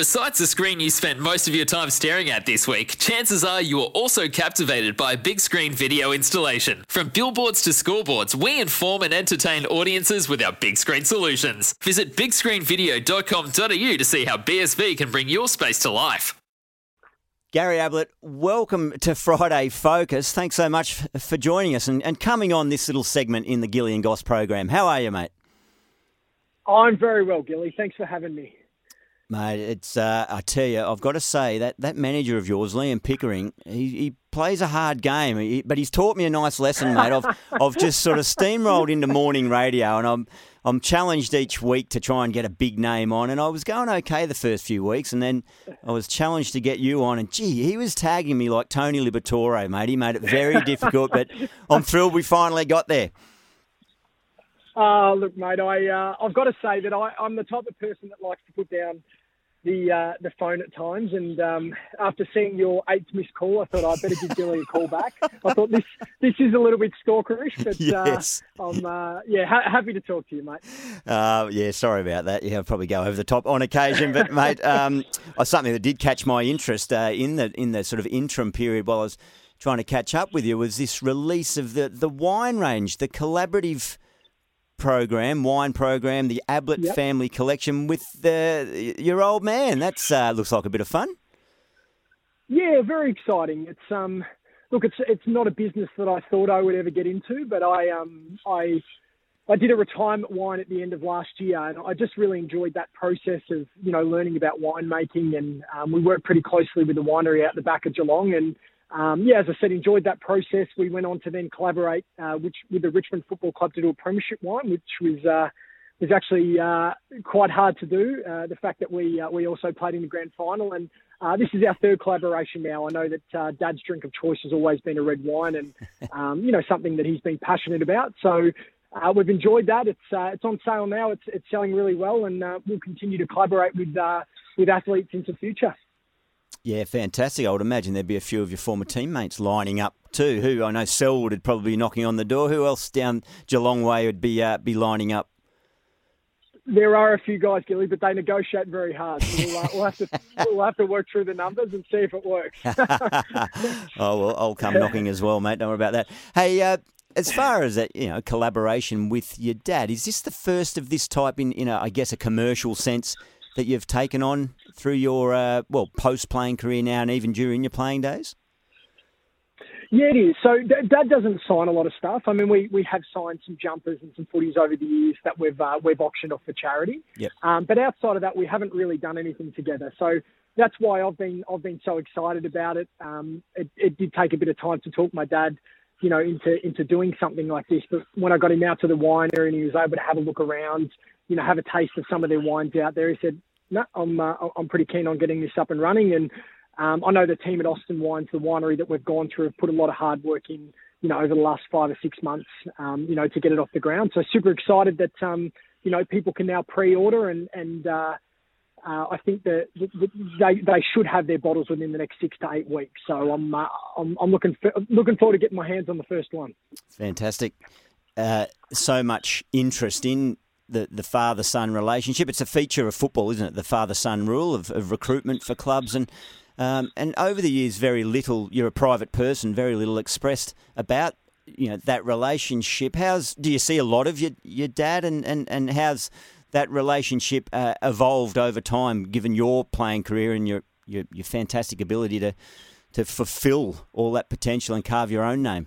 Besides the screen you spent most of your time staring at this week, chances are you are also captivated by a big screen video installation. From billboards to scoreboards, we inform and entertain audiences with our big screen solutions. Visit bigscreenvideo.com.au to see how BSV can bring your space to life. Gary Ablett, welcome to Friday Focus. Thanks so much for joining us and, and coming on this little segment in the Gilly and Goss program. How are you, mate? I'm very well, Gilly. Thanks for having me. Mate, it's uh, I tell you, I've got to say that that manager of yours, Liam Pickering, he, he plays a hard game, he, but he's taught me a nice lesson, mate. I've I've just sort of steamrolled into morning radio, and I'm I'm challenged each week to try and get a big name on, and I was going okay the first few weeks, and then I was challenged to get you on, and gee, he was tagging me like Tony Liberatore, mate. He made it very difficult, but I'm thrilled we finally got there. Uh, look, mate, I uh, I've got to say that I, I'm the type of person that likes to put down the uh, the phone at times. And um, after seeing your eighth missed call, I thought I'd better give Billy a call back. I thought this this is a little bit stalkerish, but uh, yes. I'm uh, yeah ha- happy to talk to you, mate. Uh, yeah, sorry about that. Yeah, I'll probably go over the top on occasion, but mate, um, something that did catch my interest in the in the sort of interim period while I was trying to catch up with you was this release of the the wine range, the collaborative program, wine program, the Ablett yep. Family Collection with the, your old man. That uh, looks like a bit of fun. Yeah, very exciting. It's um, look, it's it's not a business that I thought I would ever get into, but I um, I I did a retirement wine at the end of last year, and I just really enjoyed that process of you know learning about winemaking, and um, we worked pretty closely with the winery out the back of Geelong, and um, yeah, as I said, enjoyed that process. We went on to then collaborate uh, which, with the Richmond Football Club to do a premiership wine, which was uh, was actually uh, quite hard to do. Uh, the fact that we uh, we also played in the grand final, and uh, this is our third collaboration now. I know that Dad's drink of choice has always been a red wine, and um, you know something that he's been passionate about. So. we've enjoyed that. It's it's on sale now. It's it's selling really well, and we'll continue to collaborate with with athletes into the future. Yeah, fantastic. I would imagine there'd be a few of your former teammates lining up too. Who I know Selwood would probably be knocking on the door. Who else down Geelong way would be uh, be lining up? There are a few guys, Gilly, but they negotiate very hard. So we'll, uh, we'll, have to we'll have to work through the numbers and see if it works. oh well, I'll come knocking as well, mate. Don't worry about that. Hey, uh, as far as that, you know, collaboration with your dad, is this the first of this type in, in a, I guess, a commercial sense that you've taken on through your uh, well post playing career now, and even during your playing days? Yeah, it is. So Dad doesn't sign a lot of stuff. I mean, we, we have signed some jumpers and some footies over the years that we've uh, we've auctioned off for charity. Yep. Um, but outside of that, we haven't really done anything together. So that's why I've been I've been so excited about it. Um, it, it did take a bit of time to talk my dad, you know, into into doing something like this. But when I got him out to the winery and he was able to have a look around, you know, have a taste of some of their wines out there, he said, "No, I'm uh, I'm pretty keen on getting this up and running." And um, I know the team at Austin Wines, the winery that we've gone through, have put a lot of hard work in, you know, over the last five or six months, um, you know, to get it off the ground. So super excited that um, you know people can now pre-order and and uh, uh, I think that they they should have their bottles within the next six to eight weeks. So I'm uh, I'm, I'm looking for, looking forward to getting my hands on the first one. Fantastic. Uh, so much interest in the, the father son relationship. It's a feature of football, isn't it? The father son rule of, of recruitment for clubs. And um, and over the years, very little, you're a private person, very little expressed about you know that relationship. How's do you see a lot of your your dad and, and, and how's that relationship uh, evolved over time, given your playing career and your, your your fantastic ability to to fulfil all that potential and carve your own name?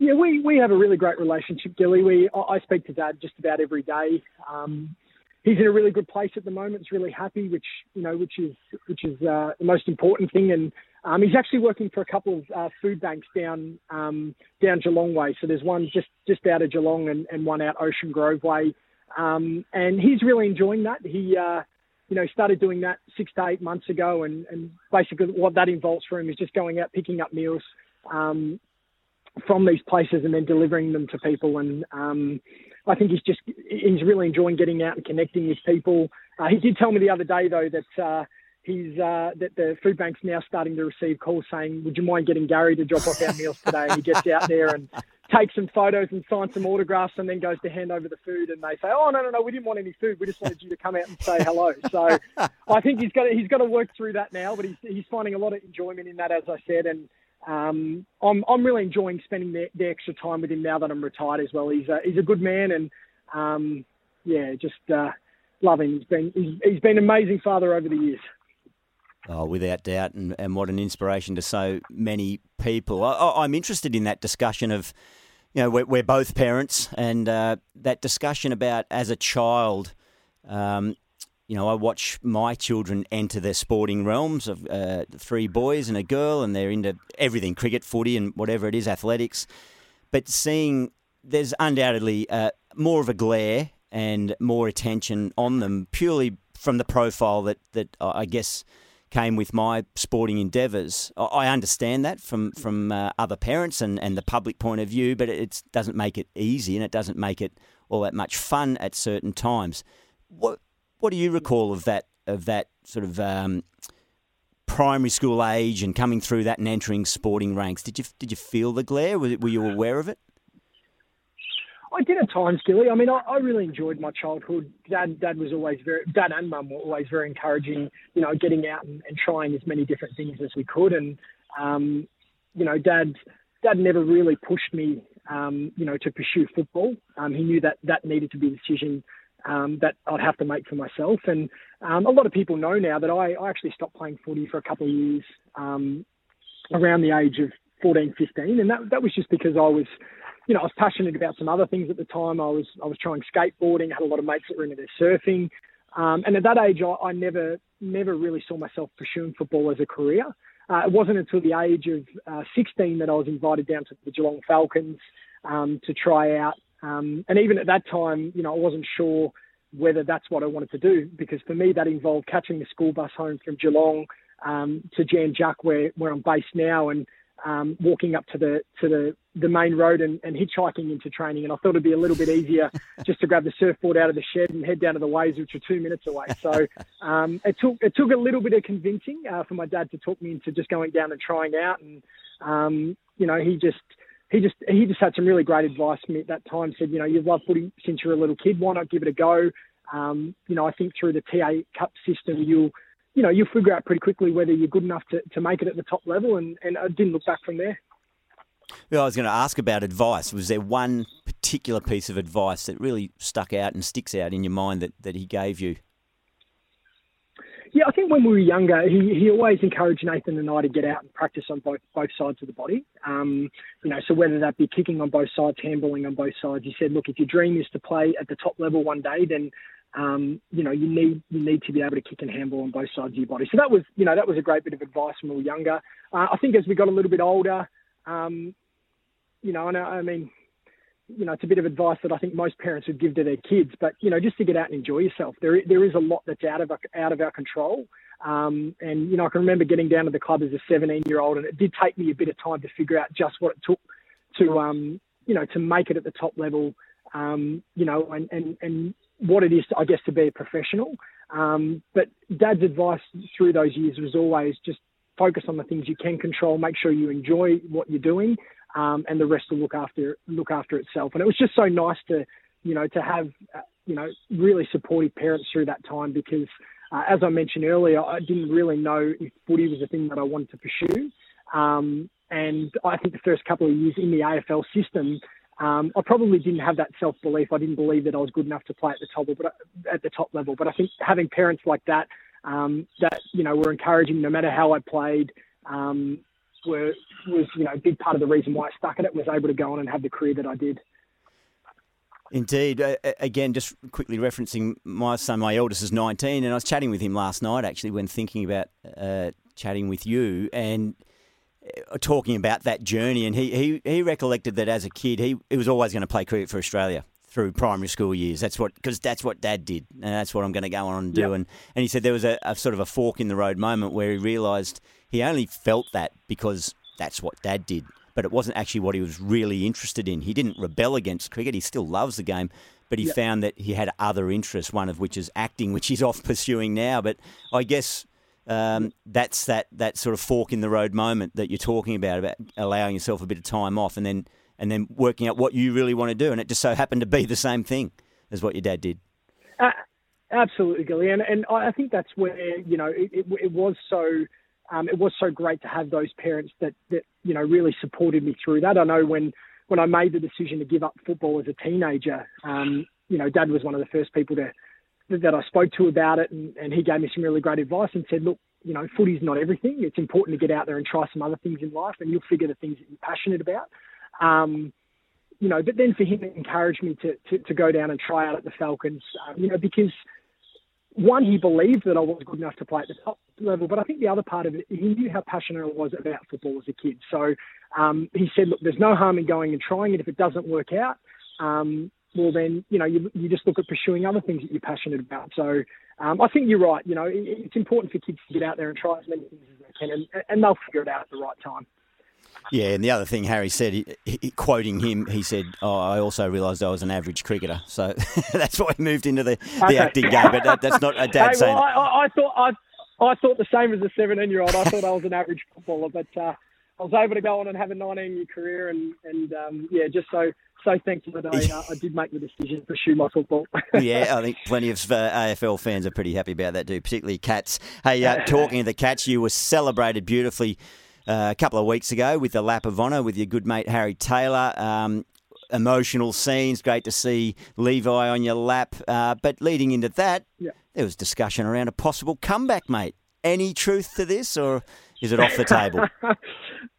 Yeah, we, we have a really great relationship, Gilly. We I speak to Dad just about every day. Um, he's in a really good place at the moment. He's really happy, which you know, which is which is uh, the most important thing. And um, he's actually working for a couple of uh, food banks down um, down Geelong way. So there's one just just out of Geelong and, and one out Ocean Grove way. Um, and he's really enjoying that. He uh, you know, started doing that six to eight months ago, and, and basically what that involves for him is just going out, picking up meals, um, from these places and then delivering them to people. And um, I think he's just he's really enjoying getting out and connecting with people. Uh, he did tell me the other day though that. Uh, he's uh, that the food bank's now starting to receive calls saying, "Would you mind getting Gary to drop off our meals today?" And he gets out there and takes some photos and signs some autographs, and then goes to hand over the food, and they say, "Oh no, no, no, we didn't want any food. We just wanted you to come out and say hello." So I think he's got to, he's got to work through that now, but he's he's finding a lot of enjoyment in that, as I said, and. Um, I'm I'm really enjoying spending the, the extra time with him now that I'm retired as well. He's a, he's a good man and um, yeah, just uh, love him. He's been he's, he's been an amazing father over the years. Oh, without doubt, and, and what an inspiration to so many people. I, am interested in that discussion of, you know, we're, we're both parents, and uh, that discussion about as a child, um, you know, I watch my children enter their sporting realms of uh, three boys and a girl, and they're into everything cricket, footy, and whatever it is, athletics. But seeing there's undoubtedly uh, more of a glare and more attention on them purely from the profile that, that I guess came with my sporting endeavours. I understand that from from uh, other parents and, and the public point of view, but it doesn't make it easy and it doesn't make it all that much fun at certain times. What what do you recall of that of that sort of um, primary school age and coming through that and entering sporting ranks? Did you did you feel the glare? Were, you aware of it? I did at times, Gilly. I mean, I, I really enjoyed my childhood. Dad, Dad was always very, Dad and Mum were always very encouraging. You know, getting out and, and trying as many different things as we could. And um, you know, Dad, Dad never really pushed me, um, you know, to pursue football. Um, he knew that that needed to be a decision um, that I'd have to make for myself. And um, a lot of people know now that I, I actually stopped playing footy for a couple of years um, around the age of 14, 15, and that that was just because I was you know, I was passionate about some other things at the time. I was I was trying skateboarding. had a lot of mates that were into their surfing, um, and at that age, I, I, never never really saw myself pursuing football as a career. Uh, it wasn't until the age of uh, 16 that I was invited down to the Geelong Falcons um, to try out. Um, and even at that time, you know, I wasn't sure whether that's what I wanted to do because for me that involved catching the school bus home from Geelong um, to Jan Juc, where where I'm based now, and um, walking up to the to the, the main road and, and hitchhiking into training. And I thought it'd be a little bit easier just to grab the surfboard out of the shed and head down to the waves, which are two minutes away. So um, it took it took a little bit of convincing uh, for my dad to talk me into just going down and trying out. And um, you know, he just he just he just had some really great advice for me at that time. Said, you know, you've loved footy since you're a little kid. Why not give it a go? Um, you know, I think through the TAC Cup system, you'll you know, you'll figure out pretty quickly whether you're good enough to, to make it at the top level. And, and I didn't look back from there. Well, I was going to ask about advice. Was there one particular piece of advice that really stuck out and sticks out in your mind that, that he gave you? Yeah, I think when we were younger, he, he always encouraged Nathan and I to get out and practice on both both sides of the body. Um, you know, so whether that be kicking on both sides, handballing on both sides, he said, look, if your dream is to play at the top level one day, then um, you know, you need you need to be able to kick and handball on both sides of your body. So that was, you know, that was a great bit of advice when we were younger. Uh, I think as we got a little bit older, um, you know, and I, I mean, you know, it's a bit of advice that I think most parents would give to their kids. But you know, just to get out and enjoy yourself. There there is a lot that's out of out of our control. Um, and you know, I can remember getting down to the club as a 17 year old, and it did take me a bit of time to figure out just what it took to, um, you know, to make it at the top level. Um, you know, and, and, and what it is, I guess, to be a professional. Um, but Dad's advice through those years was always just focus on the things you can control, make sure you enjoy what you're doing, um, and the rest will look after look after itself. And it was just so nice to, you know, to have, uh, you know, really supportive parents through that time because, uh, as I mentioned earlier, I didn't really know if footy was a thing that I wanted to pursue. Um, and I think the first couple of years in the AFL system, um, I probably didn't have that self belief. I didn't believe that I was good enough to play at the top, but at the top level. But I think having parents like that, um, that you know, were encouraging no matter how I played, um, were was you know a big part of the reason why I stuck at it. Was able to go on and have the career that I did. Indeed. Again, just quickly referencing my son, my eldest is 19, and I was chatting with him last night actually when thinking about uh, chatting with you. And uh, talking about that journey, and he, he, he recollected that as a kid, he, he was always going to play cricket for Australia through primary school years. That's what because that's what Dad did, and that's what I'm going to go on and do. Yep. And and he said there was a, a sort of a fork in the road moment where he realised he only felt that because that's what Dad did, but it wasn't actually what he was really interested in. He didn't rebel against cricket; he still loves the game. But he yep. found that he had other interests, one of which is acting, which he's off pursuing now. But I guess um, that's that that sort of fork in the road moment that you're talking about about allowing yourself a bit of time off and then and then working out what you really want to do. And it just so happened to be the same thing as what your dad did. Uh, absolutely, Gilly, and, and I think that's where you know it, it, it was so. Um, it was so great to have those parents that, that you know really supported me through that. I know when when I made the decision to give up football as a teenager, um, you know, Dad was one of the first people to that I spoke to about it, and, and he gave me some really great advice and said, look, you know, footy's not everything. It's important to get out there and try some other things in life, and you'll figure the things that you're passionate about. Um, you know, but then for him to encourage me to, to, to go down and try out at the Falcons, um, you know, because one, he believed that I was good enough to play at the top level, but I think the other part of it, he knew how passionate I was about football as a kid. So um, he said, look, there's no harm in going and trying it. If it doesn't work out, um, well, then, you know, you, you just look at pursuing other things that you're passionate about. So um, I think you're right. You know, it, it's important for kids to get out there and try as many things as they can, and, and they'll figure it out at the right time. Yeah, and the other thing Harry said, he, he, quoting him, he said, "Oh, I also realised I was an average cricketer, so that's why he moved into the, the okay. acting game." But that, that's not a dad hey, saying. Well, I, I, thought I, I thought the same as a 17 year old. I thought I was an average footballer, but uh, I was able to go on and have a 19 year career, and and um, yeah, just so so thankful that I, uh, I did make the decision to pursue my football. yeah, I think plenty of uh, AFL fans are pretty happy about that too, particularly Cats. Hey, uh, talking of the Cats, you were celebrated beautifully uh, a couple of weeks ago with the lap of honour with your good mate Harry Taylor. Um, emotional scenes, great to see Levi on your lap. Uh, but leading into that, yeah. there was discussion around a possible comeback, mate. Any truth to this, or is it off the table?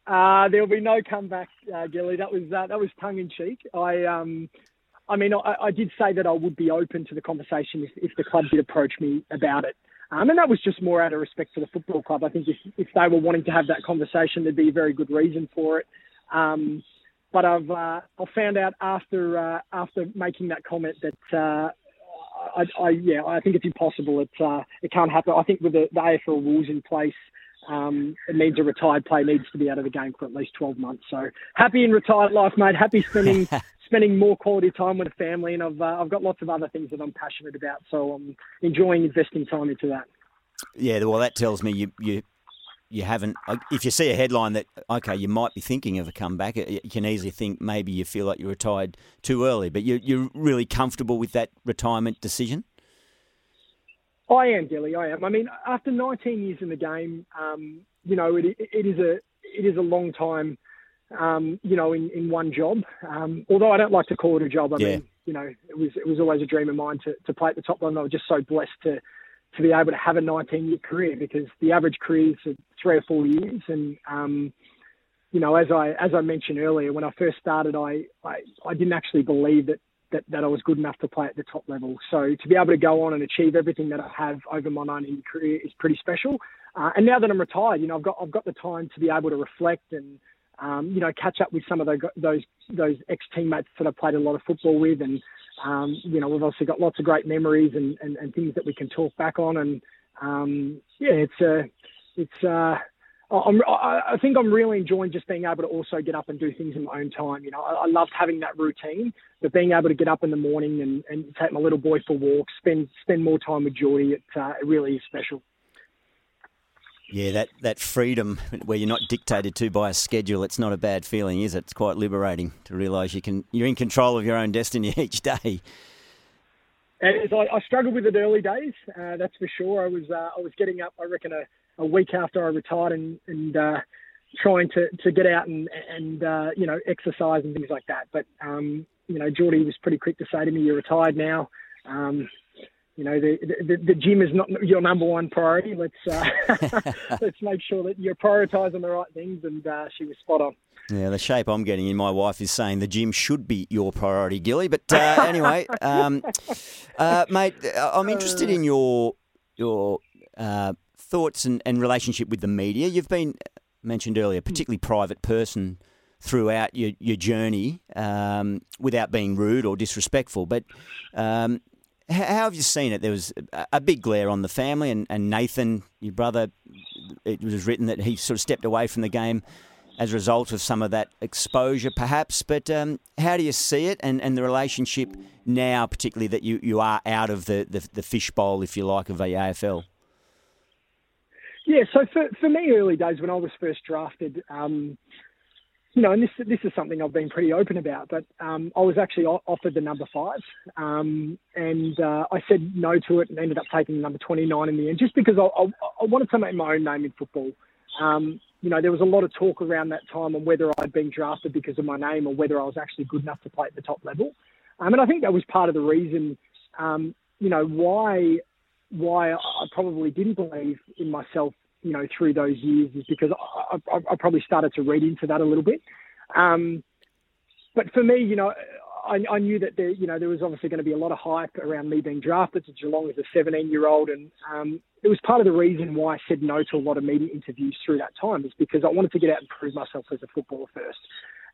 uh, there'll be no comeback, uh, Gilly. That was uh, that was tongue in cheek. I um, I mean, I, I, did say that I would be open to the conversation if, if the club did approach me about it. Um, and that was just more out of respect for the football club. I think if, if they were wanting to have that conversation, there'd be a very good reason for it. Um, but I've uh, I found out after uh, after making that comment that uh, I, I, yeah I think it's impossible. It uh, it can't happen. I think with the, the AFL rules in place, um, it means a retired player needs to be out of the game for at least 12 months. So happy in retired life, mate. Happy spending spending more quality time with the family, and I've uh, I've got lots of other things that I'm passionate about. So I'm enjoying investing time into that. Yeah, well, that tells me you you you haven't. If you see a headline that okay, you might be thinking of a comeback, you can easily think maybe you feel like you retired too early. But you you're really comfortable with that retirement decision. I am, Gilly. I am. I mean, after 19 years in the game, um, you know, it, it is a it is a long time um, you know, in, in one job. Um, although I don't like to call it a job. I yeah. mean, you know, it was it was always a dream of mine to, to play at the top level. I was just so blessed to to be able to have a 19 year career because the average career is three or four years. And um, you know, as I as I mentioned earlier, when I first started, I I, I didn't actually believe that. That, that I was good enough to play at the top level. So to be able to go on and achieve everything that I have over my 19 year career is pretty special. Uh, and now that I'm retired, you know, I've got I've got the time to be able to reflect and um, you know, catch up with some of the, those those ex teammates that I've played a lot of football with, and um, you know, we've also got lots of great memories and, and, and things that we can talk back on, and um, yeah, it's a, uh, it's. Uh, I'm, I think I'm really enjoying just being able to also get up and do things in my own time. You know, I, I loved having that routine, but being able to get up in the morning and, and take my little boy for walks, spend spend more time with Geordie, it, uh, it really is special. Yeah, that, that freedom where you're not dictated to by a schedule, it's not a bad feeling, is it? It's quite liberating to realise you can you're in control of your own destiny each day. And I, I struggled with it early days, uh, that's for sure. I was uh, I was getting up, I reckon, a, a week after I retired, and, and uh, trying to, to get out and and uh, you know exercise and things like that. But um, you know, Geordie was pretty quick to say to me, "You're retired now." Um, you know the, the, the gym is not your number one priority. Let's uh, let's make sure that you're prioritising the right things. And uh, she was spot on. Yeah, the shape I'm getting in, my wife is saying the gym should be your priority, Gilly. But uh, anyway, um, uh, mate, uh, I'm interested in your your uh, thoughts and, and relationship with the media. You've been mentioned earlier, particularly private person throughout your, your journey um, without being rude or disrespectful. But um, how have you seen it? There was a big glare on the family, and, and Nathan, your brother, it was written that he sort of stepped away from the game as a result of some of that exposure, perhaps. But um, how do you see it and, and the relationship now, particularly that you, you are out of the, the, the fishbowl, if you like, of the AFL? Yeah, so for, for me, early days when I was first drafted, um, you know, and this this is something I've been pretty open about, but um, I was actually offered the number five, um, and uh, I said no to it and ended up taking the number 29 in the end, just because I, I, I wanted to make my own name in football. Um, you know, there was a lot of talk around that time on whether I'd been drafted because of my name or whether I was actually good enough to play at the top level. Um, and I think that was part of the reason, um, you know, why why I probably didn't believe in myself, you know, through those years is because I, I, I probably started to read into that a little bit. Um, but for me, you know, I, I, knew that there, you know, there was obviously going to be a lot of hype around me being drafted to Geelong as a 17-year-old, and um, it was part of the reason why I said no to a lot of media interviews through that time, is because I wanted to get out and prove myself as a footballer first.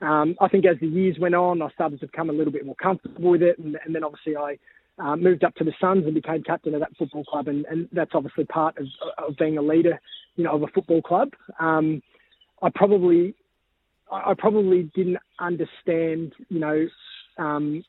Um, I think as the years went on, I started to become a little bit more comfortable with it, and, and then obviously I uh, moved up to the Suns and became captain of that football club, and, and that's obviously part of, of being a leader, you know, of a football club. Um, I probably, I probably didn't understand, you know, um,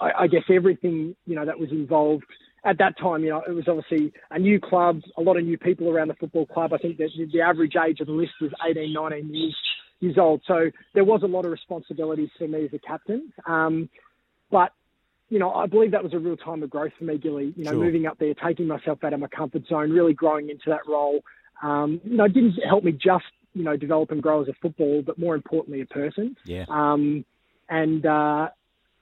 I, I guess everything, you know, that was involved at that time, you know, it was obviously a new club, a lot of new people around the football club. I think that the average age of the list was 18, 19 years years old. So there was a lot of responsibilities for me as a captain. Um, but you know, I believe that was a real time of growth for me, Gilly. You know, sure. moving up there, taking myself out of my comfort zone, really growing into that role. Um, you know, it didn't help me just you know develop and grow as a football, but more importantly, a person. Yeah. Um, and uh,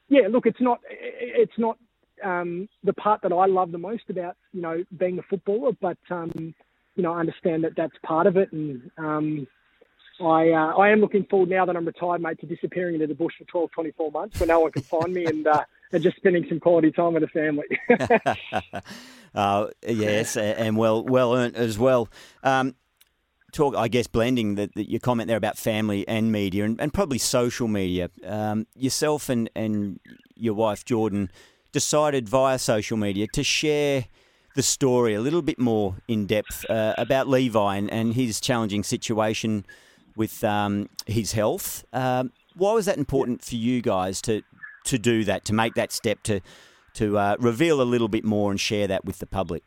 yeah, look, it's not it's not um, the part that I love the most about you know being a footballer, but um, you know I understand that that's part of it, and um, I uh, I am looking forward now that I'm retired, mate, to disappearing into the bush for 12, 24 months where no one can find me and, uh, and just spending some quality time with the family. uh, yes, and well well earned as well. Um, talk, I guess, blending the, the, your comment there about family and media and, and probably social media. Um, yourself and, and your wife, Jordan, decided via social media to share the story a little bit more in depth uh, about Levi and, and his challenging situation with um, his health. Um, why was that important for you guys to to do that, to make that step, to to uh, reveal a little bit more and share that with the public?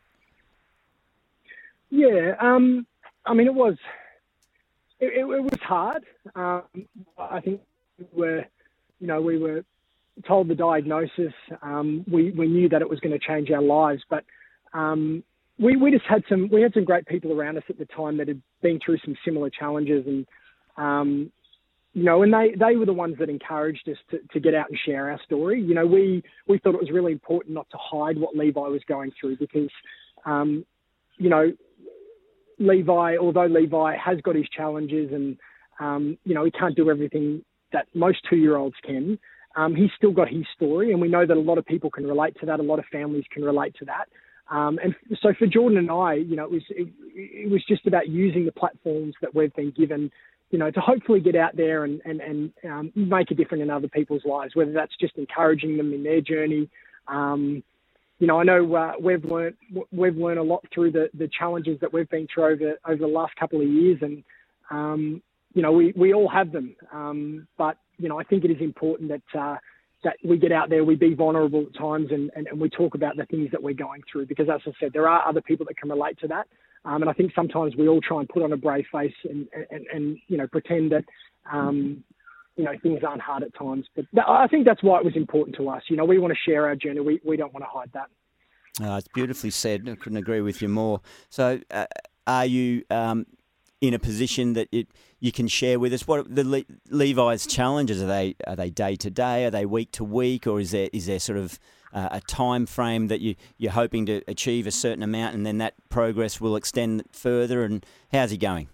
Yeah, um, I mean, it was it, it, it was hard. Um, I think we were, you know, we were told the diagnosis. Um, we we knew that it was going to change our lives, but um, we, we just had some we had some great people around us at the time that had been through some similar challenges and um, you know and they they were the ones that encouraged us to, to get out and share our story. You know we we thought it was really important not to hide what Levi was going through because um, you know Levi although Levi has got his challenges and um, you know he can't do everything that most two year olds can um, he's still got his story and we know that a lot of people can relate to that. A lot of families can relate to that. Um, and so for Jordan and I, you know, it was it, it, was just about using the platforms that we've been given, you know, to hopefully get out there and and and um, make a difference in other people's lives. Whether that's just encouraging them in their journey. Um, you know, I know uh, we've learned we've learned a lot through the, the challenges that we've been through over over the last couple of years, and um, you know, we, we all have them. Um, but you know, I think it is important that uh, that we get out there, we be vulnerable at times, and, and, and, we talk about the things that we're going through. Because as I said, there are other people that can relate to that, um, and I think sometimes we all try and put on a brave face and and, and you know pretend that. Um, you know things aren't hard at times, but I think that's why it was important to us. You know, we want to share our journey. We we don't want to hide that. Oh, it's beautifully said. I couldn't agree with you more. So, uh, are you um, in a position that it, you can share with us? What the Le- Levi's challenges are they? Are they day to day? Are they week to week? Or is there is there sort of uh, a time frame that you you're hoping to achieve a certain amount, and then that progress will extend further? And how's he going?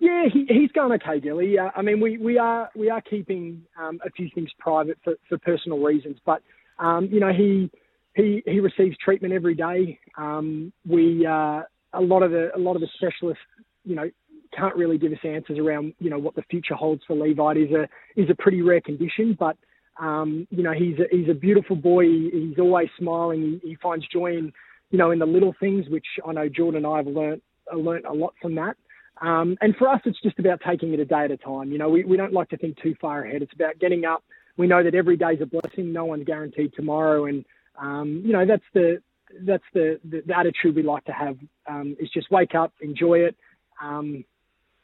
Yeah, he, he's going okay, Gilly. Uh, I mean, we, we are we are keeping um, a few things private for, for personal reasons, but um, you know he he he receives treatment every day. Um, we uh, a lot of the a lot of the specialists, you know, can't really give us answers around you know what the future holds for Levi. It is a is a pretty rare condition, but um, you know he's a, he's a beautiful boy. He's always smiling. He, he finds joy in you know in the little things, which I know Jordan and I have learnt learnt a lot from that. Um, and for us, it's just about taking it a day at a time. You know, we, we don't like to think too far ahead. It's about getting up. We know that every day is a blessing. No one's guaranteed tomorrow, and um, you know that's the that's the, the, the, attitude we like to have. Um, is just wake up, enjoy it. Um,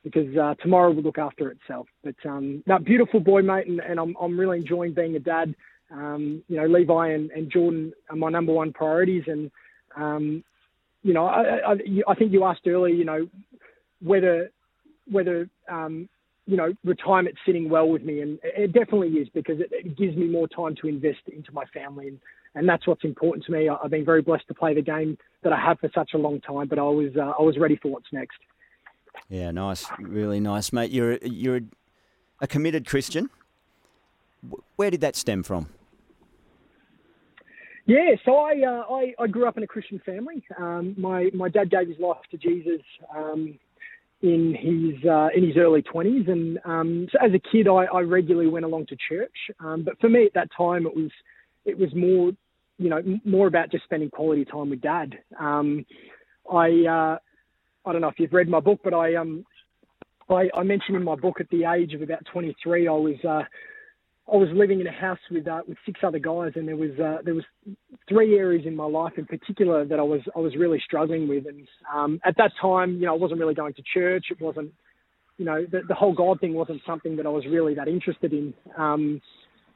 because uh, tomorrow will look after itself. But um, no, beautiful boy, mate, and, and I'm I'm really enjoying being a dad. Um, you know, Levi and, and Jordan are my number one priorities, and um, you know, I, I, I think you asked earlier, you know, whether whether um, you know retirement's sitting well with me, and it definitely is because it, it, gives me more time to invest into my family, and, and that's what's important to me. I've been very blessed to play the game that I have for such a long time, but I was uh, I was ready for what's next. Yeah, nice, really nice, mate. You're you're a committed Christian. Where did that stem from? Yeah, so I, uh, I, I grew up in a Christian family. Um, my my dad gave his life to Jesus um, in his uh, in his early twenties, and um, so as a kid, I, I regularly went along to church. Um, but for me at that time, it was it was more you know more about just spending quality time with dad. Um, I uh, I don't know if you've read my book, but I um I, I mentioned in my book at the age of about 23, I was uh, I was living in a house with uh, with six other guys, and there was uh, there was three areas in my life in particular that I was I was really struggling with. And um, at that time, you know, I wasn't really going to church. It wasn't, you know, the, the whole God thing wasn't something that I was really that interested in. Um,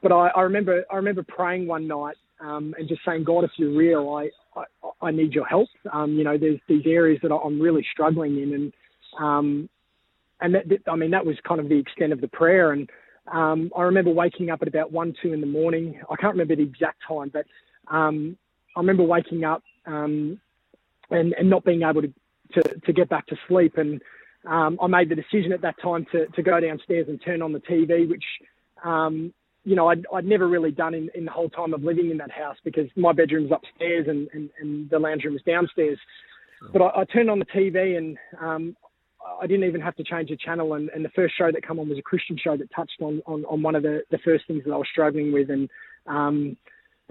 but I, I remember I remember praying one night um, and just saying, God, if you're real, I I, I need your help. Um, you know, there's these areas that I'm really struggling in, and um, and that, that, I mean that was kind of the extent of the prayer. And um, I remember waking up at about one, two in the morning. I can't remember the exact time, but um, I remember waking up um, and, and not being able to, to, to get back to sleep. And um, I made the decision at that time to, to go downstairs and turn on the TV, which um, you know, I'd, I'd never really done in, in the whole time of living in that house because my bedroom's upstairs and, and, and the lounge room is downstairs. But I, I turned on the TV and um, I didn't even have to change the channel. And, and the first show that came on was a Christian show that touched on, on, on one of the, the first things that I was struggling with. And um,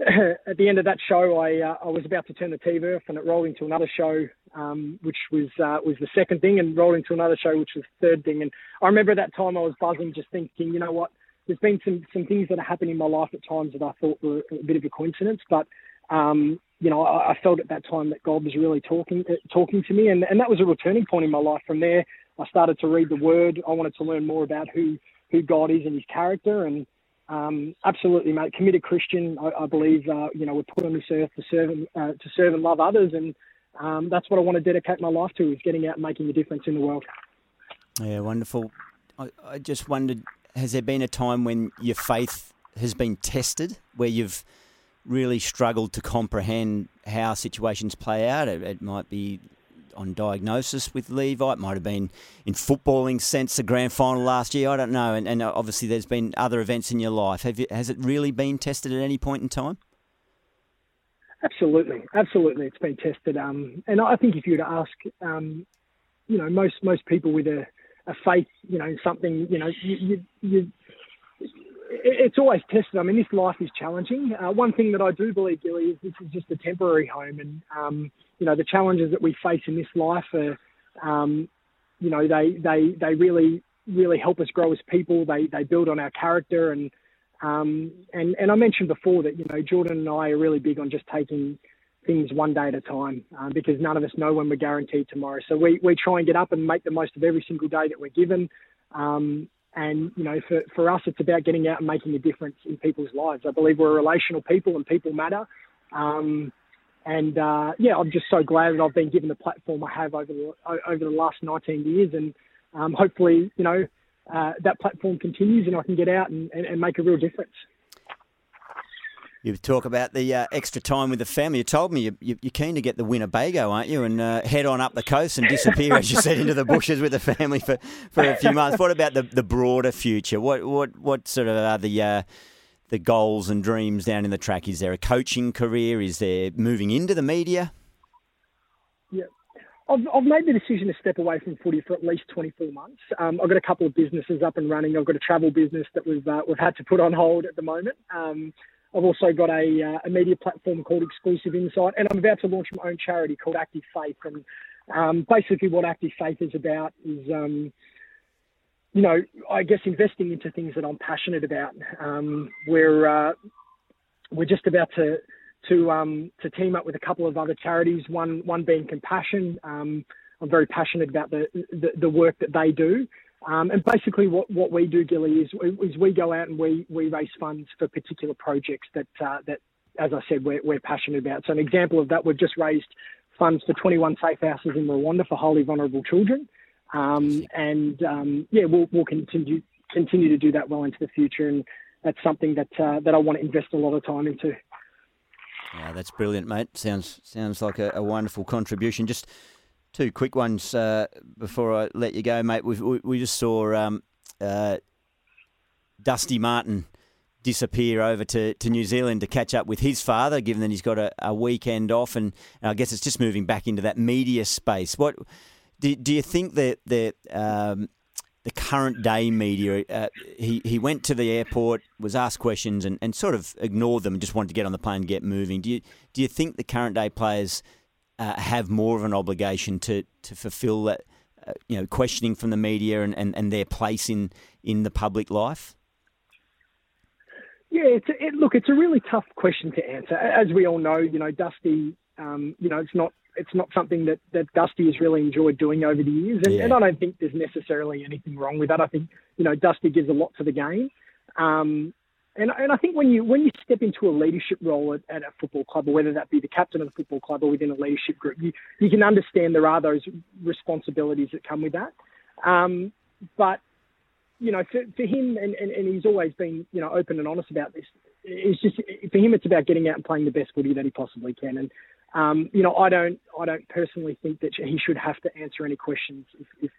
at the end of that show, I, uh, I was about to turn the TV off and it rolled into another show, um, which was, uh, was the second thing and rolled into another show, which was the third thing. And I remember that time I was buzzing, just thinking, you know what, there's been some, some things that have happened in my life at times that I thought were a bit of a coincidence, but um, you know, I, I, felt at that time that God was really talking uh, talking to me, and, and that was a returning point in my life. From there, I started to read the Word. I wanted to learn more about who who God is and His character, and um, absolutely, mate, committed Christian. I, I believe uh, you know we're put on this earth to serve and uh, to serve and love others, and um, that's what I want to dedicate my life to: is getting out and making a difference in the world. Yeah, wonderful. I, I just wondered has there been a time when your faith has been tested, where you've really struggled to comprehend how situations play out? It, it might be on diagnosis with Levi. It might have been in footballing sense the grand final last year. I don't know. And, and obviously, there's been other events in your life. Have you, has it really been tested at any point in time? Absolutely, absolutely, it's been tested. Um, and I think if you were to ask, um, you know, most most people with a a faith, you know, something, you know, you, you, you it's always tested. I mean, this life is challenging. Uh, one thing that I do believe, Gilly, is this is just a temporary home, and um, you know the challenges that we face in this life are, um, you know, they they they really really help us grow as people. They they build on our character, and um, and and I mentioned before that you know Jordan and I are really big on just taking things one day at a time uh, because none of us know when we're guaranteed tomorrow. So we, we try and get up and make the most of every single day that we're given. Um, and, you know, for, for us, it's about getting out and making a difference in people's lives. I believe we're relational people and people matter. Um, and uh, yeah, I'm just so glad that I've been given the platform I have over the, over the last 19 years. And um, hopefully, you know, uh, that platform continues and I can get out and, and, and make a real difference. You talk about the uh, extra time with the family. You told me you, are keen to get the Winnebago, aren't you? And uh, head on up the coast and disappear, as you said, into the bushes with the family for, for a few months. What about the, the broader future? What what what sort of are the uh, the goals and dreams down in the track? Is there a coaching career? Is there moving into the media? Yeah, I've, I've made the decision to step away from footy for at least 24 months. Um, I've got a couple of businesses up and running. I've got a travel business that we've uh, we've had to put on hold at the moment. Um, I've also got a, uh, a media platform called Exclusive Insight, and I'm about to launch my own charity called Active Faith. And um, basically, what Active Faith is about is, um, you know, I guess investing into things that I'm passionate about. Um, we're uh, we're just about to to um, to team up with a couple of other charities. One one being Compassion. Um, I'm very passionate about the the, the work that they do. Um, and basically, what, what we do, Gilly, is, is we go out and we, we raise funds for particular projects that uh, that, as I said, we're, we're passionate about. So an example of that, we've just raised funds for 21 safe houses in Rwanda for highly vulnerable children. Um, and um, yeah, we'll, we'll continue continue to do that well into the future, and that's something that uh, that I want to invest a lot of time into. Yeah, that's brilliant, mate. Sounds sounds like a, a wonderful contribution. Just two quick ones uh, before I let you go, mate. We we, we just saw um, uh, Dusty Martin disappear over to, to New Zealand to catch up with his father, given that he's got a, a weekend off, and, and I guess it's just moving back into that media space. What do, do you think that the um, the current day media? Uh, he he went to the airport, was asked questions, and, and sort of ignored them, and just wanted to get on the plane and get moving. Do you do you think the current day players uh, have more of an obligation to to fulfil that? Uh, you know, questioning from the media and, and, and their place in, in the public life? Yeah, it's a, it, look, it's a really tough question to answer. As we all know, you know, Dusty, um, you know, it's not it's not something that, that Dusty has really enjoyed doing over the years. And, yeah. and, I don't think there's necessarily anything wrong with that. I think, you know, Dusty gives a lot to the game. Um, and, and I think when you when you step into a leadership role at, at, a football club, or whether that be the captain of the football club or within a leadership group, you, you can understand there are those responsibilities that come with that. Um, but you know, for, for him, and, and, and he's always been, you know, open and honest about this. It's just for him, it's about getting out and playing the best footy that he possibly can. And um, you know, I don't, I don't personally think that he should have to answer any questions if, if,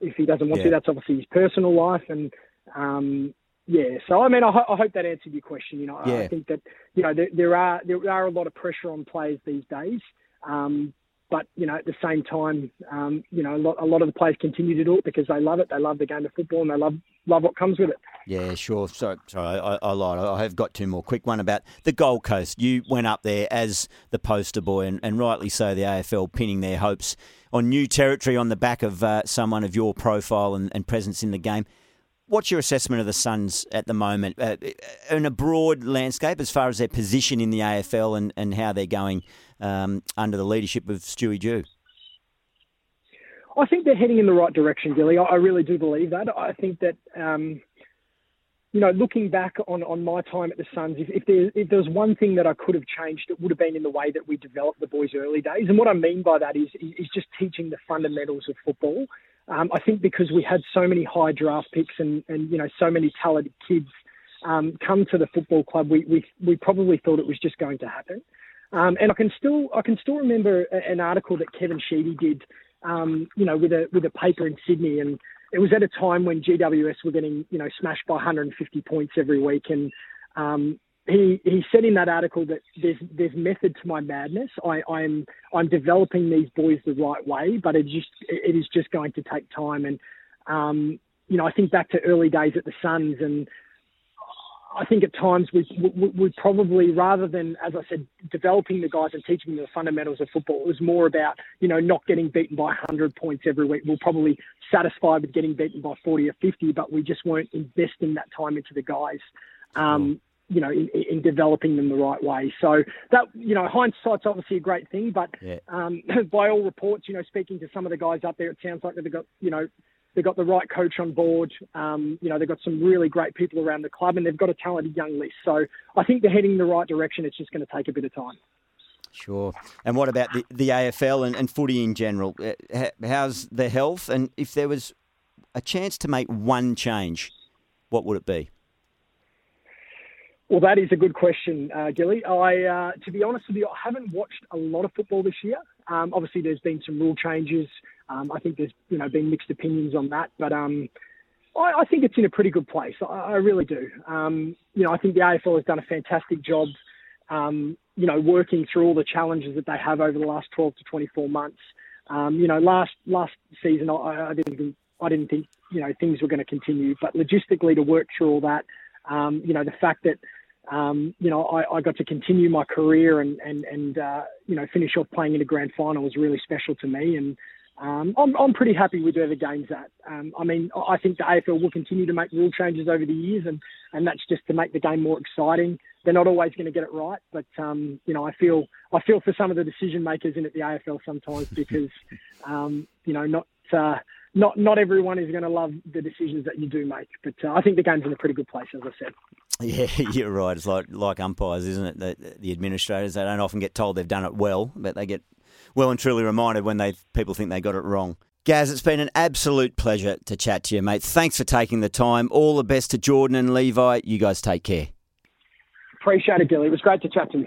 if he doesn't want yeah. to. That's obviously his personal life, and um, yeah. So I mean, I, ho- I, hope that answered your question. You know, yeah. I think that you know there, there, are there are a lot of pressure on players these days. Um, but you know, at the same time, um, you know, a lot, a lot of the players continue to do it because they love it. They love the game of football and they love love what comes with it. Yeah, sure. Sorry, sorry, I, I lied. I have got two more. Quick one about the Gold Coast. You went up there as the poster boy, and, and rightly so. The AFL pinning their hopes on new territory on the back of uh, someone of your profile and, and presence in the game. What's your assessment of the Suns at the moment uh, in a broad landscape as far as their position in the AFL and, and how they're going um, under the leadership of Stewie Dew? I think they're heading in the right direction, Gilly. I really do believe that. I think that, um, you know, looking back on, on my time at the Suns, if, if, there, if there was one thing that I could have changed, it would have been in the way that we developed the boys' early days. And what I mean by that is, is just teaching the fundamentals of football. Um, I think because we had so many high draft picks and, and you know, so many talented kids um, come to the football club, we, we, we probably thought it was just going to happen. Um, and I can still I can still remember an article that Kevin Sheedy did, um, you know, with a with a paper in Sydney, and it was at a time when GWS were getting you know smashed by 150 points every week, and um, he he said in that article that there's there's method to my madness. I, I'm I'm developing these boys the right way, but it just it is just going to take time. And um, you know, I think back to early days at the Suns, and I think at times we, we, we probably, rather than, as I said, developing the guys and teaching them the fundamentals of football, it was more about, you know, not getting beaten by 100 points every week. We're probably satisfied with getting beaten by 40 or 50, but we just weren't investing that time into the guys, um, you know, in, in, developing them the right way. So that, you know, hindsight's obviously a great thing, but yeah. um, by all reports, you know, speaking to some of the guys up there, it sounds like they've got, you know, they've got the right coach on board. Um, you know, they've got some really great people around the club, and they've got a talented young list. So I think they're heading in the right direction. It's just going to take a bit of time. Sure. And what about the, the AFL and, and footy in general? Uh, how's the health? And if there was a chance to make one change, what would it be? Well, that is a good question, uh, Gilly. I, uh, to be honest with you, I haven't watched a lot of football this year. Um, obviously, there's been some rule changes. Um, I think there's you know been mixed opinions on that, but um, I, I, think it's in a pretty good place. I, I really do. Um, you know, I think the AFL has done a fantastic job. Um, you know, working through all the challenges that they have over the last 12 to 24 months. Um, you know, last last season I, I, didn't I didn't think you know things were going to continue, but logistically to work through all that, you know, the fact that um, you know, I, I, got to continue my career and and and uh, you know finish off playing in a grand final was really special to me, and um, I'm I'm pretty happy with where the game's at. Um, I mean, I think the AFL will continue to make rule changes over the years, and and that's just to make the game more exciting. they're not always going to get it right. But um, you know, I feel I feel for some of the decision makers in at the AFL sometimes because um, you know not. Uh, not not everyone is going to love the decisions that you do make, but uh, I think the game's in a pretty good place, as I said. Yeah, you're right. It's like like umpires, isn't it? The, the administrators they don't often get told they've done it well, but they get well and truly reminded when they people think they got it wrong. Gaz, it's been an absolute pleasure to chat to you, mate. Thanks for taking the time. All the best to Jordan and Levi. You guys take care. Appreciate it, Gilly. It was great to chat to you.